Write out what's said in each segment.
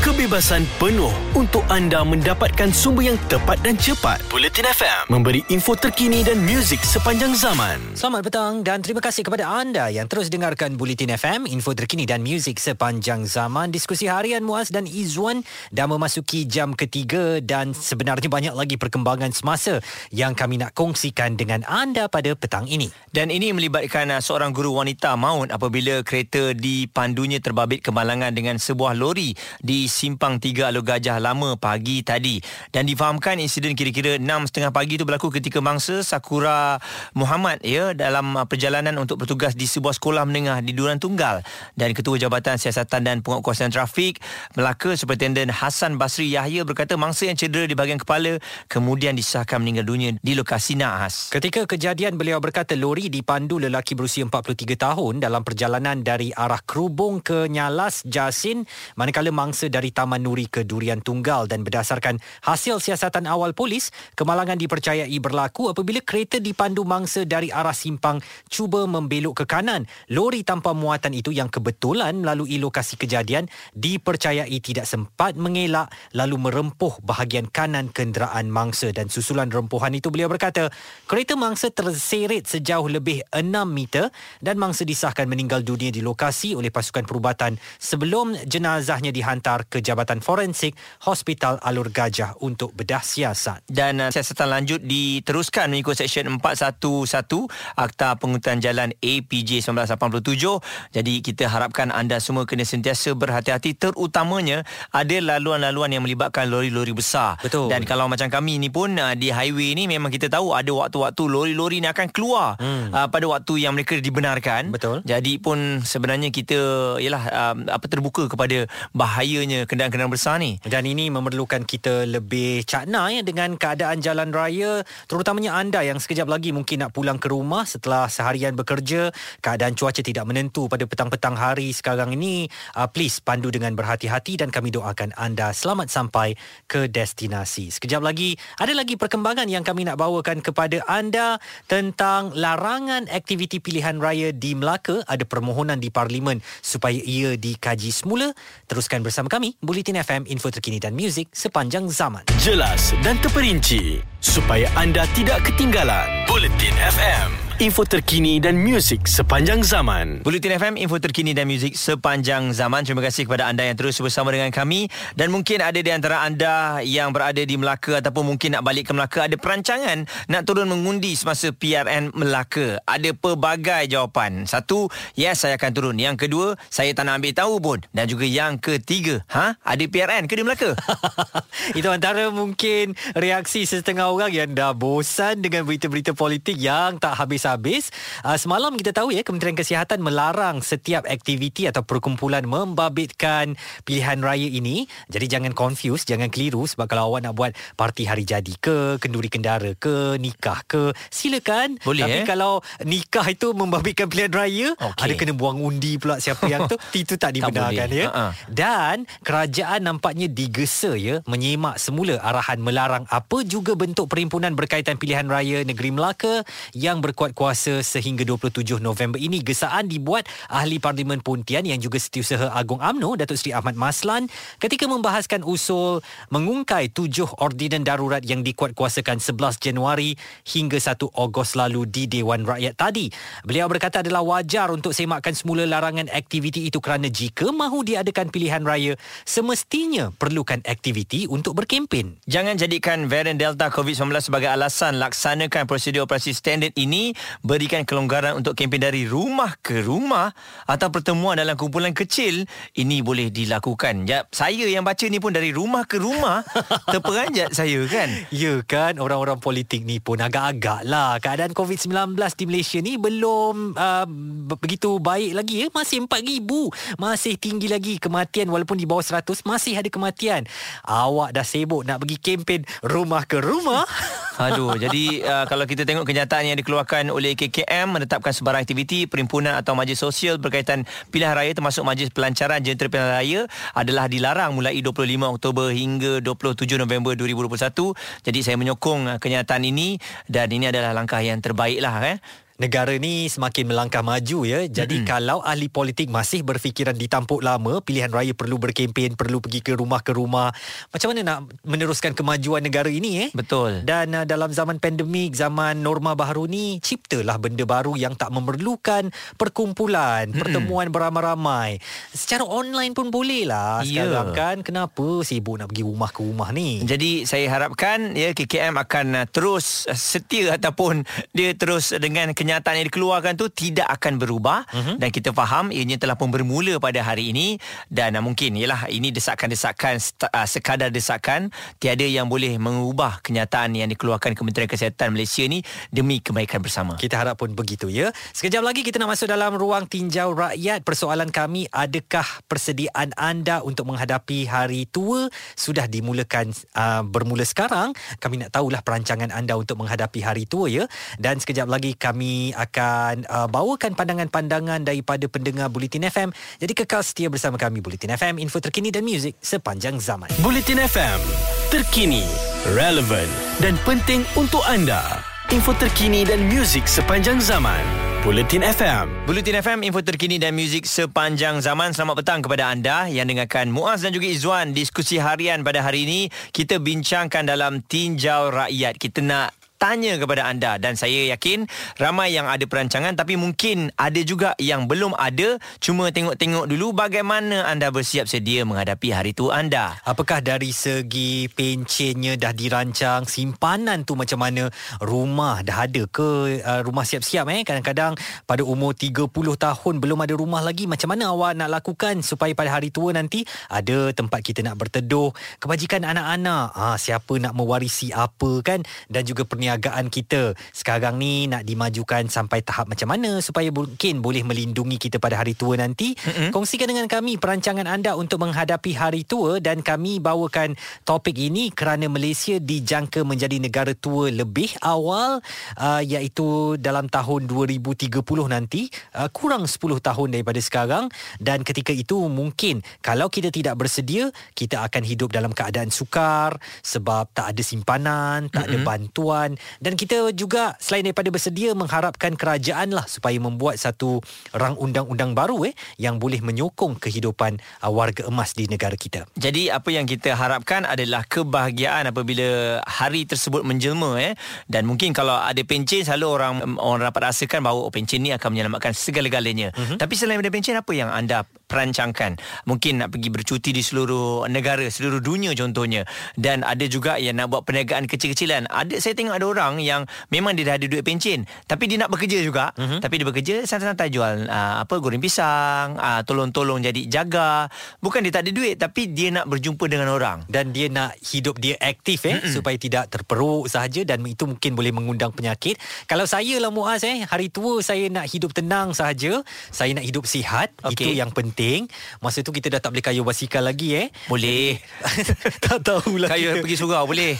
kebebasan penuh untuk anda mendapatkan sumber yang tepat dan cepat. Bulletin FM memberi info terkini dan muzik sepanjang zaman. Selamat petang dan terima kasih kepada anda yang terus dengarkan Bulletin FM, info terkini dan muzik sepanjang zaman. Diskusi harian Muaz dan Izwan dah memasuki jam ketiga dan sebenarnya banyak lagi perkembangan semasa yang kami nak kongsikan dengan anda pada petang ini. Dan ini melibatkan uh, seorang guru wanita maut apabila kereta dipandunya terbabit kemalangan dengan sebuah lori di Simpang 3 Alur Gajah Lama pagi tadi. Dan difahamkan insiden kira-kira 6.30 pagi itu berlaku ketika mangsa Sakura Muhammad ya dalam uh, perjalanan untuk bertugas di sebuah sekolah menengah di Duran Tunggal. Dan Ketua Jabatan Siasatan dan Penguatkuasaan Trafik Melaka Superintendent Hassan Basri Yahya berkata mangsa yang cedera di bahagian kepala kemudian disahkan meninggal dunia di lokasi naas. Ketika kejadian beliau berkata lori dipandu lelaki berusia 43 tahun dalam perjalanan dari arah Kerubung ke Nyalas Jasin manakala mangsa dari Taman Nuri ke Durian Tunggal dan berdasarkan hasil siasatan awal polis, kemalangan dipercayai berlaku apabila kereta dipandu mangsa dari arah simpang cuba membelok ke kanan. Lori tanpa muatan itu yang kebetulan melalui lokasi kejadian dipercayai tidak sempat mengelak lalu merempuh bahagian kanan kenderaan mangsa dan susulan rempuhan itu beliau berkata, kereta mangsa terseret sejauh lebih 6 meter dan mangsa disahkan meninggal dunia di lokasi oleh pasukan perubatan sebelum jenazahnya dihantar ke Jabatan Forensik Hospital Alur Gajah untuk bedah siasat. Dan uh, siasatan lanjut diteruskan mengikut Seksyen 411 Akta Pengurutan Jalan APJ 1987. Jadi kita harapkan anda semua kena sentiasa berhati-hati terutamanya ada laluan-laluan yang melibatkan lori-lori besar. Betul. Dan kalau macam kami ni pun uh, di highway ni memang kita tahu ada waktu-waktu lori-lori ni akan keluar hmm. uh, pada waktu yang mereka dibenarkan. Betul. Jadi pun sebenarnya kita ialah uh, apa terbuka kepada bahayanya kenderaan-kenderaan besar ni. Dan ini memerlukan kita lebih cakna ya dengan keadaan jalan raya terutamanya anda yang sekejap lagi mungkin nak pulang ke rumah setelah seharian bekerja keadaan cuaca tidak menentu pada petang-petang hari sekarang ini uh, please pandu dengan berhati-hati dan kami doakan anda selamat sampai ke destinasi. Sekejap lagi ada lagi perkembangan yang kami nak bawakan kepada anda tentang larangan aktiviti pilihan raya di Melaka ada permohonan di parlimen supaya ia dikaji semula. Teruskan bersama kami Bulletin FM info terkini dan muzik sepanjang zaman. Jelas dan terperinci supaya anda tidak ketinggalan. Bulletin FM info terkini dan muzik sepanjang zaman. Bulletin FM, info terkini dan muzik sepanjang zaman. Terima kasih kepada anda yang terus bersama dengan kami. Dan mungkin ada di antara anda yang berada di Melaka ataupun mungkin nak balik ke Melaka ada perancangan nak turun mengundi semasa PRN Melaka. Ada pelbagai jawapan. Satu, yes saya akan turun. Yang kedua, saya tak nak ambil tahu pun. Dan juga yang ketiga, ha? Ada PRN ke di Melaka? Itu antara mungkin reaksi setengah orang yang dah bosan dengan berita-berita politik yang tak habis-habis. Uh, semalam kita tahu ya Kementerian Kesihatan melarang setiap aktiviti atau perkumpulan membabitkan pilihan raya ini. Jadi jangan confuse, jangan keliru sebab kalau awak nak buat parti hari jadi ke, kenduri kendara ke, nikah ke, silakan. Boleh, Tapi eh? kalau nikah itu membabitkan pilihan raya, Okey. ada kena buang undi pula siapa yang tu, itu tak dibenarkan boleh. ya. Ha-ha. Dan kerajaan nampaknya digesa ya menyemak semula arahan melarang apa juga bentuk perhimpunan berkaitan pilihan raya negeri Melaka yang berkuat kuasa sehingga 27 November ini. Gesaan dibuat ahli Parlimen Pontian yang juga Setiausaha Agung AMNO Datuk Seri Ahmad Maslan ketika membahaskan usul mengungkai tujuh ordinan darurat yang dikuat kuasakan 11 Januari hingga 1 Ogos lalu di Dewan Rakyat tadi. Beliau berkata adalah wajar untuk semakkan semula larangan aktiviti itu kerana jika mahu diadakan pilihan raya semestinya perlukan aktiviti untuk berkempen. Jangan jadikan varian Delta COVID-19 sebagai alasan laksanakan prosedur operasi standard ini berikan kelonggaran untuk kempen dari rumah ke rumah atau pertemuan dalam kumpulan kecil. Ini boleh dilakukan. Ya, saya yang baca ni pun dari rumah ke rumah terperanjat saya kan. Ya kan orang-orang politik ni pun agak-agak lah. Keadaan COVID-19 di Malaysia ni belum uh, begitu baik lagi ya. Masih 4000 masih tinggi lagi kematian walaupun di bawah 100 masih ada kematian. Awak dah sibuk nak pergi kempen rumah ke rumah Aduh, jadi uh, kalau kita tengok kenyataan yang dikeluarkan oleh KKM menetapkan sebarang aktiviti perhimpunan atau majlis sosial berkaitan pilihan raya termasuk majlis pelancaran jentera pilihan raya adalah dilarang mulai 25 Oktober hingga 27 November 2021. Jadi saya menyokong uh, kenyataan ini dan ini adalah langkah yang terbaik lah eh. Negara ni semakin melangkah maju ya. Jadi mm-hmm. kalau ahli politik masih berfikiran ditampuk lama, pilihan raya perlu berkempen, perlu pergi ke rumah ke rumah. Macam mana nak meneruskan kemajuan negara ini eh? Betul. Dan uh, dalam zaman pandemik, zaman norma baru ni, ciptalah benda baru yang tak memerlukan perkumpulan, mm-hmm. pertemuan beramai-ramai. Secara online pun boleh lah yeah. sekarang kan. Kenapa sibuk nak pergi rumah ke rumah ni? Jadi saya harapkan ya KKM akan uh, terus uh, setia ataupun dia terus dengan kenyataan kenyataan yang dikeluarkan tu tidak akan berubah uh-huh. dan kita faham ianya telah pun bermula pada hari ini dan uh, mungkin ialah ini desakan-desakan uh, sekadar desakan tiada yang boleh mengubah kenyataan yang dikeluarkan Kementerian Kesihatan Malaysia ni demi kebaikan bersama. Kita harap pun begitu ya. Sekejap lagi kita nak masuk dalam ruang tinjau rakyat. Persoalan kami adakah persediaan anda untuk menghadapi hari tua sudah dimulakan uh, bermula sekarang? Kami nak tahulah perancangan anda untuk menghadapi hari tua ya. Dan sekejap lagi kami akan uh, bawakan pandangan-pandangan daripada pendengar Bulletin FM. Jadi kekal setia bersama kami Bulletin FM, info terkini dan muzik sepanjang zaman. Bulletin FM, terkini, relevant dan penting untuk anda. Info terkini dan muzik sepanjang zaman. Bulletin FM. Bulletin FM, info terkini dan muzik sepanjang zaman. Selamat petang kepada anda yang dengarkan Muaz dan juga Izzuan. Diskusi harian pada hari ini, kita bincangkan dalam Tinjau Rakyat. Kita nak tanya kepada anda. Dan saya yakin ramai yang ada perancangan tapi mungkin ada juga yang belum ada. Cuma tengok-tengok dulu bagaimana anda bersiap sedia menghadapi hari tu anda. Apakah dari segi pencennya dah dirancang simpanan tu macam mana? Rumah dah ada ke? Uh, rumah siap-siap eh? Kadang-kadang pada umur 30 tahun belum ada rumah lagi. Macam mana awak nak lakukan supaya pada hari tua nanti ada tempat kita nak berteduh kebajikan anak-anak? Ha, siapa nak mewarisi apa kan? Dan juga perniagaan perniagaan kita sekarang ni nak dimajukan sampai tahap macam mana supaya mungkin boleh melindungi kita pada hari tua nanti mm-hmm. kongsikan dengan kami perancangan anda untuk menghadapi hari tua dan kami bawakan topik ini kerana Malaysia dijangka menjadi negara tua lebih awal uh, iaitu dalam tahun 2030 nanti uh, kurang 10 tahun daripada sekarang dan ketika itu mungkin kalau kita tidak bersedia kita akan hidup dalam keadaan sukar sebab tak ada simpanan tak mm-hmm. ada bantuan dan kita juga selain daripada bersedia mengharapkan kerajaan lah supaya membuat satu rang undang-undang baru eh yang boleh menyokong kehidupan uh, warga emas di negara kita. Jadi apa yang kita harapkan adalah kebahagiaan apabila hari tersebut menjelma eh dan mungkin kalau ada pencen selalu orang orang dapat rasakan bahawa oh, pencen ni akan menyelamatkan segala-galanya. Uh-huh. Tapi selain daripada pencen apa yang anda perancangkan? Mungkin nak pergi bercuti di seluruh negara, seluruh dunia contohnya dan ada juga yang nak buat perniagaan kecil-kecilan. Ada saya tengok ada orang yang memang dia dah ada duit pencen. Tapi dia nak bekerja juga. Uh-huh. tapi dia bekerja santai-santai jual uh, apa goreng pisang uh, tolong-tolong jadi jaga. Bukan dia tak ada duit tapi dia nak berjumpa dengan orang. Dan dia nak hidup dia aktif eh uh-uh. supaya tidak terperuk sahaja dan itu mungkin boleh mengundang penyakit. Kalau saya lah Muaz eh hari tua saya nak hidup tenang sahaja saya nak hidup sihat okay. itu yang penting. Masa tu kita dah tak boleh kayu basikal lagi eh. Boleh. Tak tahulah kayu kita. pergi surau boleh.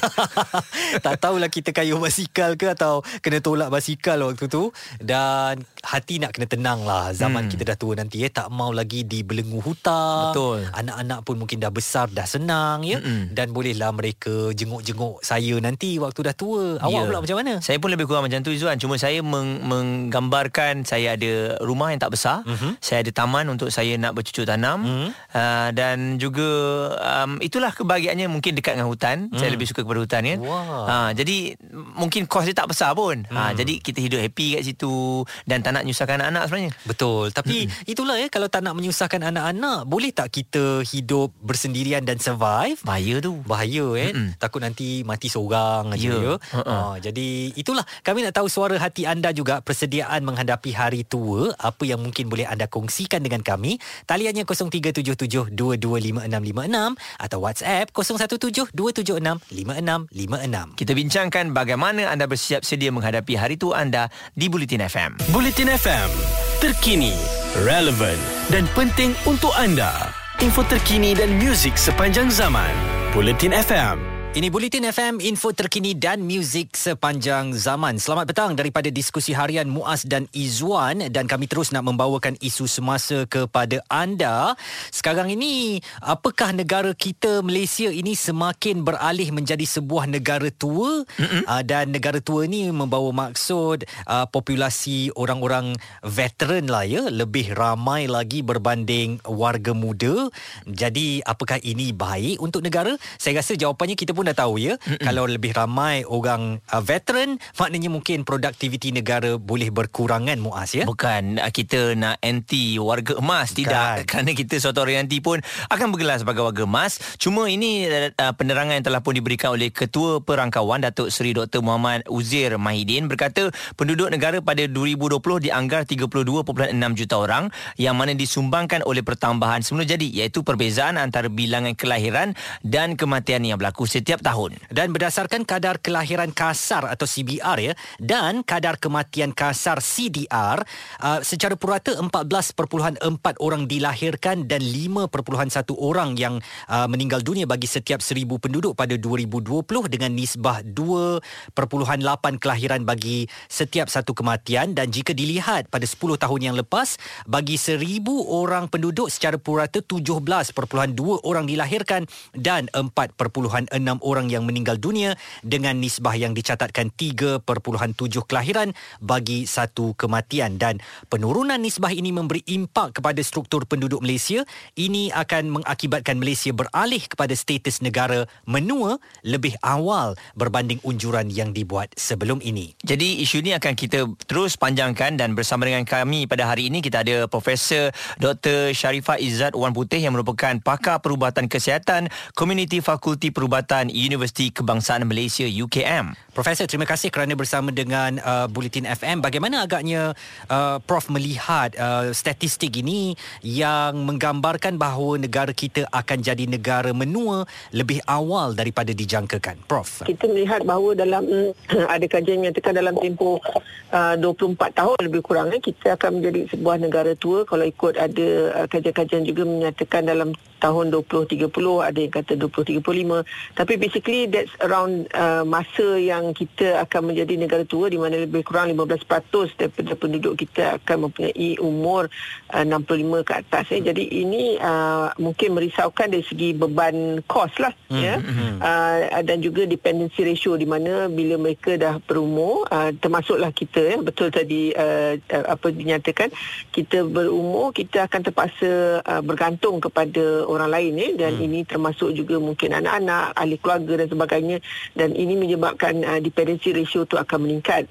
Tak tahulah kita kayu basikal ke atau kena tolak basikal waktu tu dan hati nak kena tenang lah zaman hmm. kita dah tua nanti ya tak mau lagi dibelenggu hutang betul anak-anak pun mungkin dah besar dah senang ya Mm-mm. dan bolehlah mereka jenguk-jenguk saya nanti waktu dah tua awak yeah. pula macam mana saya pun lebih kurang macam tu Izzuan cuma saya meng- menggambarkan saya ada rumah yang tak besar mm-hmm. saya ada taman untuk saya nak bercucuk tanam mm-hmm. uh, dan juga um, itulah kebahagiaannya mungkin dekat dengan hutan mm. saya lebih suka kepada hutan kan wow. uh, jadi mungkin kos dia tak besar pun. Ha, hmm. Ha jadi kita hidup happy kat situ dan tak nak menyusahkan anak-anak sebenarnya. Betul. Tapi hmm. itulah ya kalau tak nak menyusahkan anak-anak, boleh tak kita hidup bersendirian dan survive? Bahaya tu. Bahaya eh. Hmm. Takut nanti mati seorang aja yeah. ya. Uh-uh. Ha jadi itulah kami nak tahu suara hati anda juga persediaan menghadapi hari tua, apa yang mungkin boleh anda kongsikan dengan kami. Taliannya 0377225656 atau WhatsApp 0172765656. Kita bincangkan bagaimana anda bersiap sedia menghadapi hari tu anda di Bulletin FM. Bulletin FM, terkini, relevan dan penting untuk anda. Info terkini dan muzik sepanjang zaman. Bulletin FM, Ini Bulletin FM, info terkini dan muzik sepanjang zaman. Selamat petang daripada diskusi harian Muaz dan Izwan dan kami terus nak membawakan isu semasa kepada anda. Sekarang ini, apakah negara kita Malaysia ini semakin beralih menjadi sebuah negara tua uh, dan negara tua ini membawa maksud uh, populasi orang-orang veteran lah ya, lebih ramai lagi berbanding warga muda. Jadi, apakah ini baik untuk negara? Saya rasa jawapannya kita pun dah tahu ya. Mm-mm. kalau lebih ramai orang uh, veteran maknanya mungkin produktiviti negara boleh berkurangan muas ya? Bukan. Uh, kita nak anti warga emas. Bukan. tidak kerana kita suatu hari nanti pun akan bergelar sebagai warga emas. Cuma ini uh, penerangan yang telah pun diberikan oleh ketua perangkawan Datuk Seri Dr Muhammad Uzir Mahidin. Berkata penduduk negara pada 2020 dianggar 32.6 juta orang yang mana disumbangkan oleh pertambahan semula jadi iaitu perbezaan antara bilangan kelahiran dan kematian yang berlaku. Setiap tahun tahun. Dan berdasarkan kadar kelahiran kasar atau CBR ya dan kadar kematian kasar CDR uh, secara purata 14.4 orang dilahirkan dan 5.1 orang yang uh, meninggal dunia bagi setiap 1000 penduduk pada 2020 dengan nisbah 2.8 kelahiran bagi setiap satu kematian dan jika dilihat pada 10 tahun yang lepas bagi 1000 orang penduduk secara purata 17.2 orang dilahirkan dan 4.6 orang yang meninggal dunia dengan nisbah yang dicatatkan 3.7 kelahiran bagi satu kematian dan penurunan nisbah ini memberi impak kepada struktur penduduk Malaysia ini akan mengakibatkan Malaysia beralih kepada status negara menua lebih awal berbanding unjuran yang dibuat sebelum ini. Jadi isu ini akan kita terus panjangkan dan bersama dengan kami pada hari ini kita ada Profesor Dr. Sharifah Izzat Wan Putih yang merupakan pakar perubatan kesihatan Community Fakulti Perubatan Universiti Kebangsaan Malaysia UKM. Profesor, terima kasih kerana bersama dengan uh, Bulletin FM. Bagaimana agaknya uh, Prof melihat uh, statistik ini yang menggambarkan bahawa negara kita akan jadi negara menua lebih awal daripada dijangkakan? Prof. Kita melihat bahawa dalam ada kajian yang menyatakan dalam tempoh uh, 24 tahun lebih kurang eh, kita akan menjadi sebuah negara tua kalau ikut ada uh, kajian-kajian juga menyatakan dalam tahun 2030 ada yang kata 2035 tapi basically that's around uh, masa yang kita akan menjadi negara tua di mana lebih kurang 15% daripada penduduk kita akan mempunyai umur uh, 65 ke atas eh. jadi ini uh, mungkin merisaukan dari segi beban kos lah mm-hmm. ya uh, dan juga dependency ratio di mana bila mereka dah berumur uh, termasuklah kita ya betul tadi uh, uh, apa dinyatakan kita berumur kita akan terpaksa uh, bergantung kepada orang lain ya dan hmm. ini termasuk juga mungkin anak-anak ahli keluarga dan sebagainya. Dan ini menyebabkan uh, dependency ratio itu akan meningkat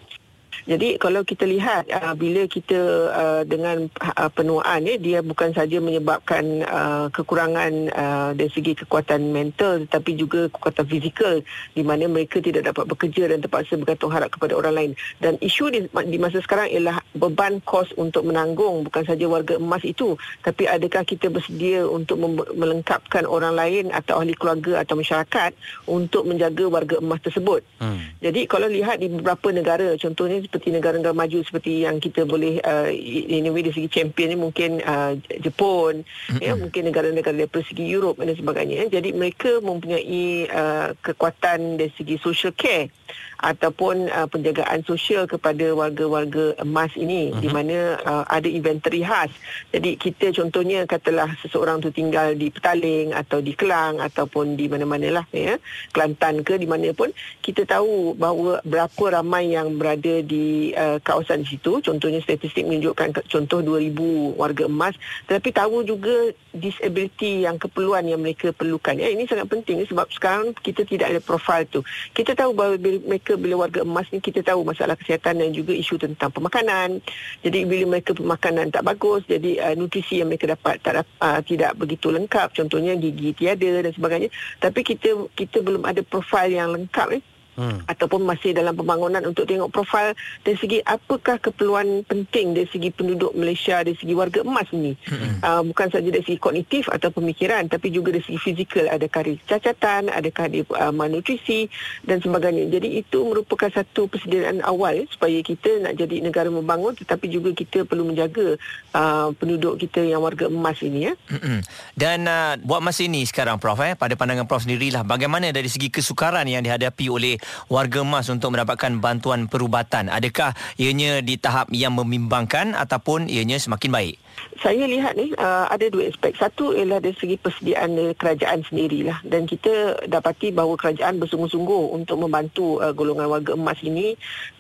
jadi kalau kita lihat uh, bila kita uh, dengan uh, penuaan ya dia bukan saja menyebabkan uh, kekurangan uh, dari segi kekuatan mental tetapi juga kekuatan fizikal di mana mereka tidak dapat bekerja dan terpaksa bergantung harap kepada orang lain dan isu di, di masa sekarang ialah beban kos untuk menanggung bukan saja warga emas itu tapi adakah kita bersedia untuk mem- melengkapkan orang lain atau ahli keluarga atau masyarakat untuk menjaga warga emas tersebut. Hmm. Jadi kalau lihat di beberapa negara contohnya seperti negara-negara maju seperti yang kita boleh uh, anyway dari segi champion ni mungkin uh, Jepun mm-hmm. ya mungkin negara-negara dari segi Europe dan sebagainya jadi mereka mempunyai uh, kekuatan dari segi social care ataupun uh, penjagaan sosial kepada warga-warga emas ini uh-huh. di mana uh, ada inventory khas. Jadi kita contohnya katalah seseorang tu tinggal di Petaling atau di Kelang ataupun di mana-manalah ya, Kelantan ke di mana pun kita tahu bahawa berapa ramai yang berada di uh, kawasan situ. Contohnya statistik menunjukkan contoh 2000 warga emas tetapi tahu juga disability yang keperluan yang mereka perlukan. Ya ini sangat penting sebab sekarang kita tidak ada profil tu. Kita tahu bahawa mereka bila warga emas ni kita tahu masalah kesihatan dan juga isu tentang pemakanan. Jadi bila mereka pemakanan tak bagus, jadi uh, nutrisi yang mereka dapat tak uh, tidak begitu lengkap. Contohnya gigi tiada dan sebagainya. Tapi kita kita belum ada profil yang lengkap eh hmm. ataupun masih dalam pembangunan untuk tengok profil dari segi apakah keperluan penting dari segi penduduk Malaysia dari segi warga emas ni hmm. uh, bukan saja dari segi kognitif atau pemikiran tapi juga dari segi fizikal adakah ada cacatan adakah ada uh, malnutrisi dan sebagainya jadi itu merupakan satu persediaan awal supaya kita nak jadi negara membangun tetapi juga kita perlu menjaga uh, penduduk kita yang warga emas ini ya hmm. dan uh, buat masa ini sekarang Prof eh pada pandangan Prof sendirilah bagaimana dari segi kesukaran yang dihadapi oleh warga emas untuk mendapatkan bantuan perubatan. Adakah ianya di tahap yang membimbangkan ataupun ianya semakin baik? Saya lihat ni uh, ada dua aspek. Satu ialah dari segi persediaan kerajaan sendirilah. Dan kita dapati bahawa kerajaan bersungguh-sungguh untuk membantu uh, golongan warga emas ini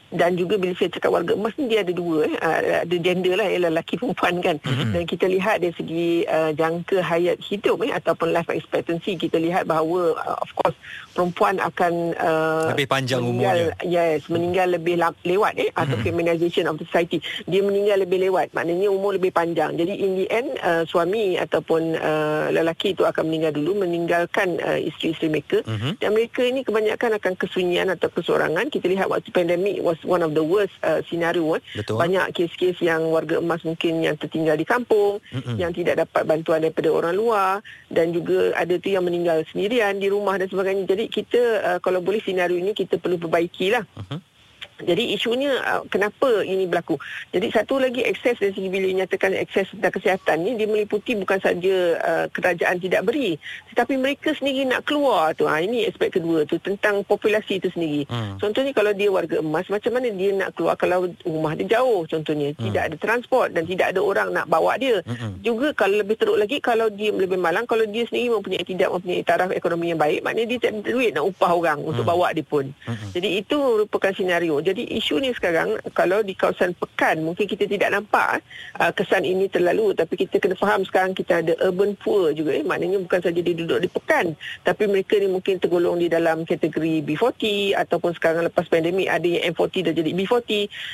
dan juga bila saya cakap warga emas ni dia ada dua eh. Uh, ada gender lah ialah lelaki perempuan kan mm-hmm. dan kita lihat dari segi uh, jangka hayat hidup eh, ataupun life expectancy kita lihat bahawa uh, of course perempuan akan uh, lebih panjang meninggal, umurnya yes meninggal lebih lewat eh mm-hmm. atau feminization of the society dia meninggal lebih lewat maknanya umur lebih panjang jadi in the end uh, suami ataupun uh, lelaki itu akan meninggal dulu meninggalkan uh, isteri-isteri mereka mm-hmm. dan mereka ini kebanyakan akan kesunyian atau kesorangan kita lihat waktu pandemik was one of the worst uh, scenario. Eh. Betul. Banyak kes-kes yang warga emas mungkin yang tertinggal di kampung, Mm-mm. yang tidak dapat bantuan daripada orang luar dan juga ada tu yang meninggal sendirian di rumah dan sebagainya. Jadi kita uh, kalau boleh scenario ini kita perlu perbaikilah. Uh-huh. Jadi isunya uh, kenapa ini berlaku. Jadi satu lagi akses dari segi bila nyatakan akses tentang kesihatan ni dia meliputi bukan saja uh, kerajaan tidak beri tetapi mereka sendiri nak keluar tu. Ha, ini aspek kedua tu tentang populasi itu sendiri. Hmm. Contohnya kalau dia warga emas macam mana dia nak keluar kalau rumah dia jauh contohnya hmm. tidak ada transport dan tidak ada orang nak bawa dia. Hmm. Juga kalau lebih teruk lagi kalau dia lebih malang kalau dia sendiri mempunyai tidak mempunyai taraf ekonomi yang baik maknanya dia tak ada duit nak upah orang hmm. untuk bawa dia pun. Hmm. Jadi itu merupakan senario jadi isu ni sekarang kalau di kawasan pekan mungkin kita tidak nampak uh, kesan ini terlalu. Tapi kita kena faham sekarang kita ada urban poor juga eh. Maknanya bukan saja dia duduk di pekan tapi mereka ni mungkin tergolong di dalam kategori B40 ataupun sekarang lepas pandemik ada yang M40 dah jadi B40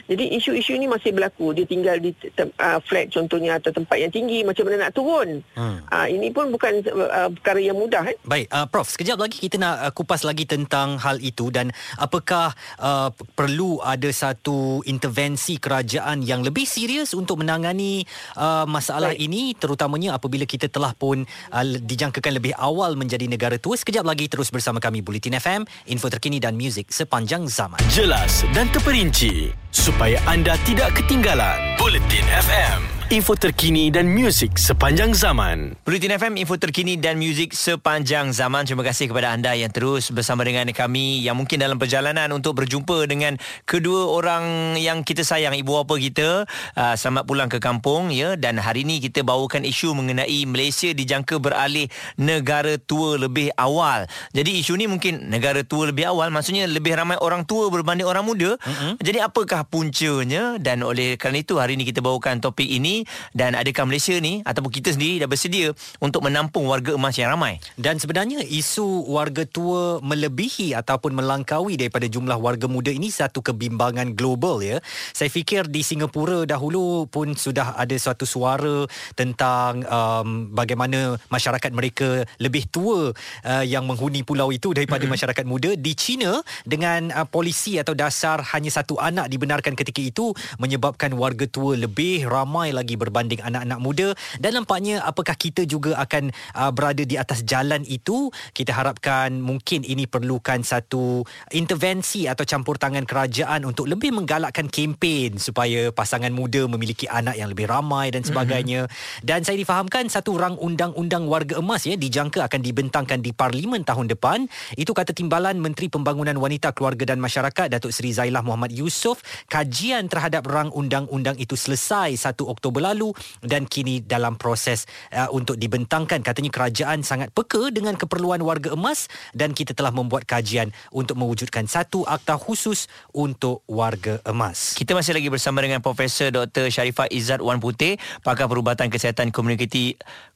jadi isu-isu ini masih berlaku. Dia tinggal di uh, flat contohnya atau tempat yang tinggi macam mana nak turun. Hmm. uh, ini pun bukan uh, perkara yang mudah eh. Baik uh, prof sekejap lagi kita nak uh, kupas lagi tentang hal itu. Dan apakah uh, perlu ada ada satu intervensi kerajaan yang lebih serius untuk menangani uh, masalah Baik. ini terutamanya apabila kita telah pun uh, dijangkakan lebih awal menjadi negara tua. Sekejap lagi terus bersama kami Bulletin FM info terkini dan muzik sepanjang zaman. Jelas dan terperinci supaya anda tidak ketinggalan Bulletin FM info terkini dan muzik sepanjang zaman. Bulletin FM, info terkini dan muzik sepanjang zaman. Terima kasih kepada anda yang terus bersama dengan kami yang mungkin dalam perjalanan untuk berjumpa dengan kedua orang yang kita sayang, ibu bapa kita. Uh, selamat pulang ke kampung ya. Dan hari ini kita bawakan isu mengenai Malaysia dijangka beralih negara tua lebih awal. Jadi isu ni mungkin negara tua lebih awal maksudnya lebih ramai orang tua berbanding orang muda. Mm-hmm. Jadi apakah puncanya dan oleh kerana itu hari ini kita bawakan topik ini dan adakah Malaysia ni ataupun kita sendiri dah bersedia untuk menampung warga emas yang ramai? Dan sebenarnya isu warga tua melebihi ataupun melangkaui daripada jumlah warga muda ini satu kebimbangan global ya. Saya fikir di Singapura dahulu pun sudah ada suatu suara tentang um, bagaimana masyarakat mereka lebih tua uh, yang menghuni pulau itu daripada masyarakat muda. Di China dengan uh, polisi atau dasar hanya satu anak dibenarkan ketika itu menyebabkan warga tua lebih ramai lagi lagi berbanding anak-anak muda. Dan nampaknya apakah kita juga akan uh, berada di atas jalan itu? Kita harapkan mungkin ini perlukan satu intervensi atau campur tangan kerajaan untuk lebih menggalakkan kempen supaya pasangan muda memiliki anak yang lebih ramai dan sebagainya. Mm-hmm. dan saya difahamkan satu rang undang-undang warga emas ya dijangka akan dibentangkan di parlimen tahun depan. Itu kata timbalan Menteri Pembangunan Wanita Keluarga dan Masyarakat Datuk Seri Zailah Muhammad Yusof. Kajian terhadap rang undang-undang itu selesai 1 Oktober berlalu dan kini dalam proses uh, untuk dibentangkan katanya kerajaan sangat peka dengan keperluan warga emas dan kita telah membuat kajian untuk mewujudkan satu akta khusus untuk warga emas. Kita masih lagi bersama dengan Profesor Dr. Sharifah Izzat Wan Putih, pakar perubatan kesihatan komuniti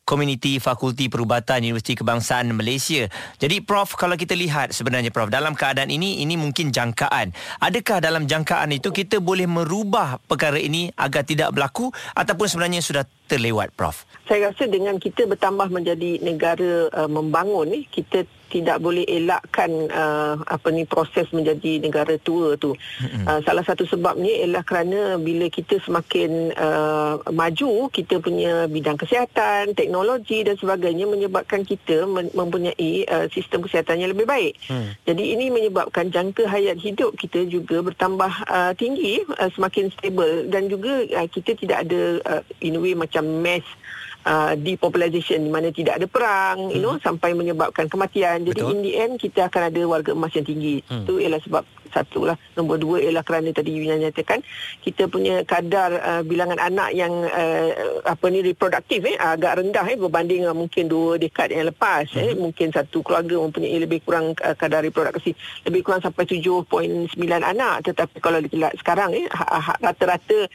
Komuniti Fakulti Perubatan Universiti Kebangsaan Malaysia. Jadi Prof, kalau kita lihat sebenarnya Prof, dalam keadaan ini, ini mungkin jangkaan. Adakah dalam jangkaan itu kita boleh merubah perkara ini agar tidak berlaku ataupun sebenarnya sudah terlewat Prof? Saya rasa dengan kita bertambah menjadi negara uh, membangun, kita tidak boleh elakkan uh, apa ni proses menjadi negara tua tu. Mm-hmm. Uh, salah satu sebabnya ialah kerana bila kita semakin uh, maju, kita punya bidang kesihatan, teknologi dan sebagainya menyebabkan kita mempunyai uh, sistem kesihatan yang lebih baik. Mm. Jadi ini menyebabkan jangka hayat hidup kita juga bertambah uh, tinggi, uh, semakin stable dan juga uh, kita tidak ada uh, in a way macam mass uh, depopulation di mana tidak ada perang hmm. you know sampai menyebabkan kematian jadi Betul. in the end kita akan ada warga emas yang tinggi hmm. itu ialah sebab satu lah. Nombor dua ialah kerana tadi you nyatakan kita punya kadar uh, bilangan anak yang uh, apa ni reproduktif eh agak rendah eh berbanding uh, mungkin dua dekad yang lepas eh. eh mungkin satu keluarga mempunyai lebih kurang uh, kadar reproduksi lebih kurang sampai 7.9 anak. Tetapi kalau dilihat sekarang eh ha, ha, rata-rata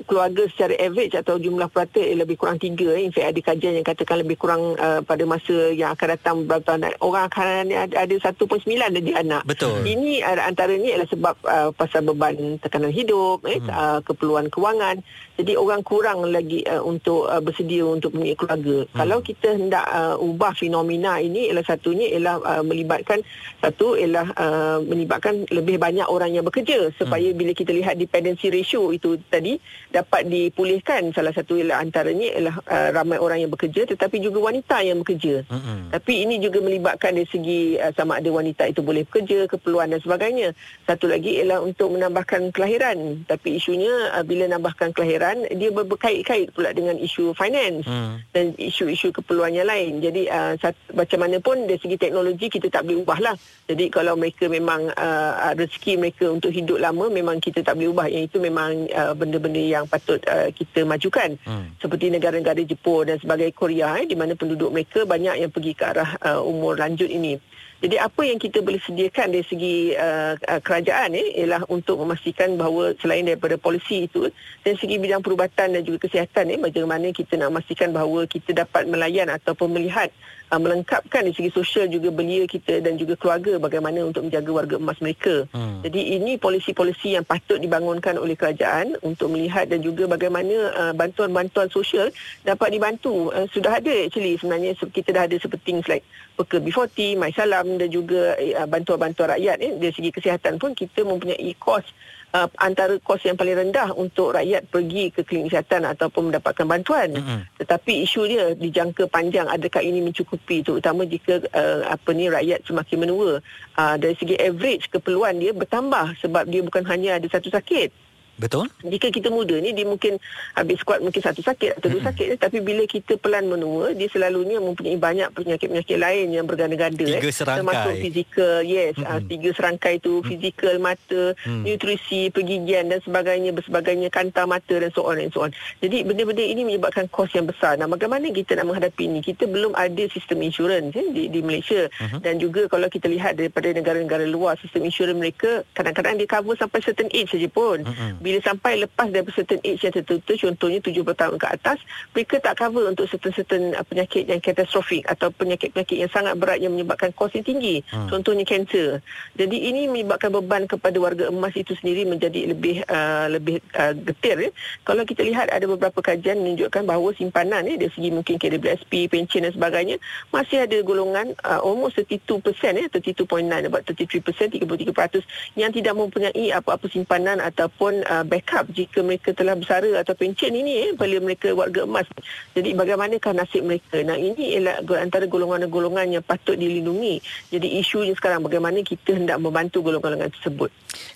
keluarga secara average atau jumlah purata eh, lebih kurang tiga eh. in fact ada kajian yang katakan lebih kurang uh, pada masa yang akan datang beberapa tahun orang akan ada, ada 1.9 jadi anak. Betul. Ini uh, antara antaranya ialah sebab uh, pasal beban tekanan hidup eh hmm. uh, keperluan kewangan jadi orang kurang lagi uh, untuk uh, bersedia untuk mempunyai keluarga hmm. kalau kita hendak uh, ubah fenomena ini ialah satunya ialah uh, melibatkan satu ialah uh, melibatkan lebih banyak orang yang bekerja supaya hmm. bila kita lihat dependency ratio itu tadi dapat dipulihkan salah satu ialah antaranya ialah uh, ramai orang yang bekerja tetapi juga wanita yang bekerja hmm. tapi ini juga melibatkan dari segi uh, sama ada wanita itu boleh bekerja keperluan dan sebagainya satu lagi ialah untuk menambahkan kelahiran. Tapi isunya uh, bila nambahkan kelahiran, dia berkait-kait pula dengan isu finance hmm. dan isu-isu keperluan yang lain. Jadi uh, satu, macam mana pun dari segi teknologi kita tak boleh ubah lah. Jadi kalau mereka memang uh, rezeki mereka untuk hidup lama, memang kita tak boleh ubah. Yang itu memang uh, benda-benda yang patut uh, kita majukan. Hmm. Seperti negara-negara Jepun dan sebagai Korea eh, di mana penduduk mereka banyak yang pergi ke arah uh, umur lanjut ini. Jadi apa yang kita boleh sediakan dari segi uh, uh, kerajaan eh, ialah untuk memastikan bahawa selain daripada polisi itu dari segi bidang perubatan dan juga kesihatan eh, bagaimana kita nak memastikan bahawa kita dapat melayan ataupun melihat uh, melengkapkan dari segi sosial juga belia kita dan juga keluarga bagaimana untuk menjaga warga emas mereka. Hmm. Jadi ini polisi-polisi yang patut dibangunkan oleh kerajaan untuk melihat dan juga bagaimana uh, bantuan-bantuan sosial dapat dibantu. Uh, sudah ada actually sebenarnya kita dah ada seperti like Peka B40, My Salam dan juga uh, bantuan-bantuan rakyat eh. dari segi kesihatan pun kita mempunyai kos uh, antara kos yang paling rendah untuk rakyat pergi ke klinik kesihatan ataupun mendapatkan bantuan. Mm-hmm. Tetapi isu dia dijangka panjang adakah ini mencukupi terutama jika uh, apa ni rakyat semakin menua. Uh, dari segi average keperluan dia bertambah sebab dia bukan hanya ada satu sakit. Betul. Jika kita muda ni dia mungkin habis kuat mungkin satu sakit atau dua hmm. sakit tapi bila kita pelan menua dia selalunya mempunyai banyak penyakit-penyakit lain yang berganda-ganda tiga eh. serangkai. termasuk fizikal yes hmm. uh, tiga serangkai tu hmm. fizikal mata hmm. nutrisi pergigian dan sebagainya bersebagainya kanta mata dan so on and so on. Jadi benda-benda ini menyebabkan kos yang besar. Nah bagaimana kita nak menghadapi ini? Kita belum ada sistem insurans eh, di, di Malaysia hmm. dan juga kalau kita lihat daripada negara-negara luar sistem insurans mereka kadang-kadang dia cover sampai certain age saja pun. Hmm bila sampai lepas dari certain age yang tertentu contohnya 70 tahun ke atas mereka tak cover untuk certain-certain uh, penyakit yang katastrofik atau penyakit-penyakit yang sangat berat yang menyebabkan kos yang tinggi hmm. contohnya kanser jadi ini menyebabkan beban kepada warga emas itu sendiri menjadi lebih uh, lebih uh, getir ya. kalau kita lihat ada beberapa kajian menunjukkan bahawa simpanan ya, dari segi mungkin KWSP, pension dan sebagainya masih ada golongan uh, almost 32% ya, 32.9 about 33%, 33% yang tidak mempunyai apa-apa simpanan ataupun uh, backup jika mereka telah bersara atau pencen ini eh, bila mereka warga emas. Jadi bagaimanakah nasib mereka? Nah ini ialah antara golongan-golongan yang patut dilindungi. Jadi isunya sekarang bagaimana kita hendak membantu golongan-golongan tersebut.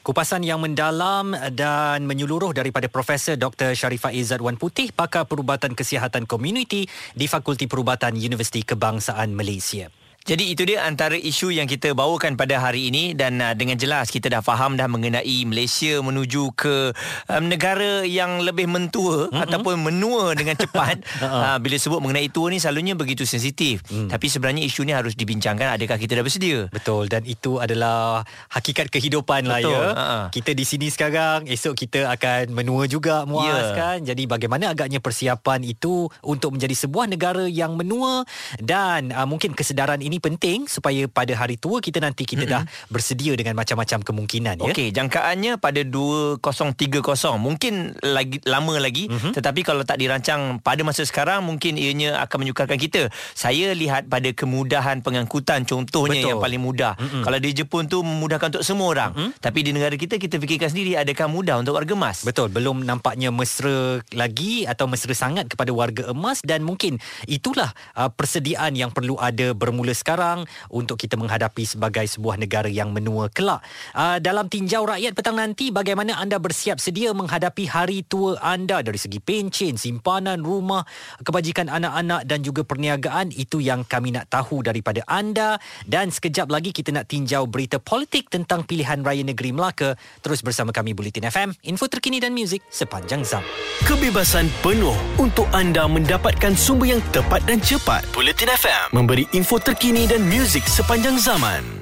Kupasan yang mendalam dan menyeluruh daripada Profesor Dr. Sharifah Izzat Wan Putih, pakar perubatan kesihatan komuniti di Fakulti Perubatan Universiti Kebangsaan Malaysia. Jadi itu dia antara isu yang kita bawakan pada hari ini dan uh, dengan jelas kita dah faham dah mengenai Malaysia menuju ke um, negara yang lebih mentua mm-hmm. ataupun menua dengan cepat. uh, bila sebut mengenai tua ni selalunya begitu sensitif. Mm. Tapi sebenarnya isu ni harus dibincangkan adakah kita dah bersedia. Betul dan itu adalah hakikat kehidupan lah ya. Uh-huh. Kita di sini sekarang, esok kita akan menua juga muas yeah. kan. Jadi bagaimana agaknya persiapan itu untuk menjadi sebuah negara yang menua dan uh, mungkin kesedaran ini ini penting supaya pada hari tua kita nanti kita mm-hmm. dah bersedia dengan macam-macam kemungkinan ya. Okey, jangkaannya pada 2030. Mungkin lagi lama lagi mm-hmm. tetapi kalau tak dirancang pada masa sekarang mungkin ianya akan menyukarkan kita. Saya lihat pada kemudahan pengangkutan contohnya Betul. yang paling mudah. Mm-hmm. Kalau di Jepun tu memudahkan untuk semua orang. Mm-hmm. Tapi di negara kita kita fikirkan sendiri adakah mudah untuk warga emas? Betul, belum nampaknya mesra lagi atau mesra sangat kepada warga emas dan mungkin itulah uh, persediaan yang perlu ada bermula sekarang untuk kita menghadapi sebagai sebuah negara yang menua kelak. Uh, dalam tinjau rakyat petang nanti bagaimana anda bersiap sedia menghadapi hari tua anda dari segi pencen, simpanan rumah, kebajikan anak-anak dan juga perniagaan itu yang kami nak tahu daripada anda dan sekejap lagi kita nak tinjau berita politik tentang pilihan raya negeri Melaka terus bersama kami Bulletin FM info terkini dan muzik sepanjang zaman. Kebebasan penuh untuk anda mendapatkan sumber yang tepat dan cepat. Bulletin FM memberi info terkini dan muzik sepanjang zaman.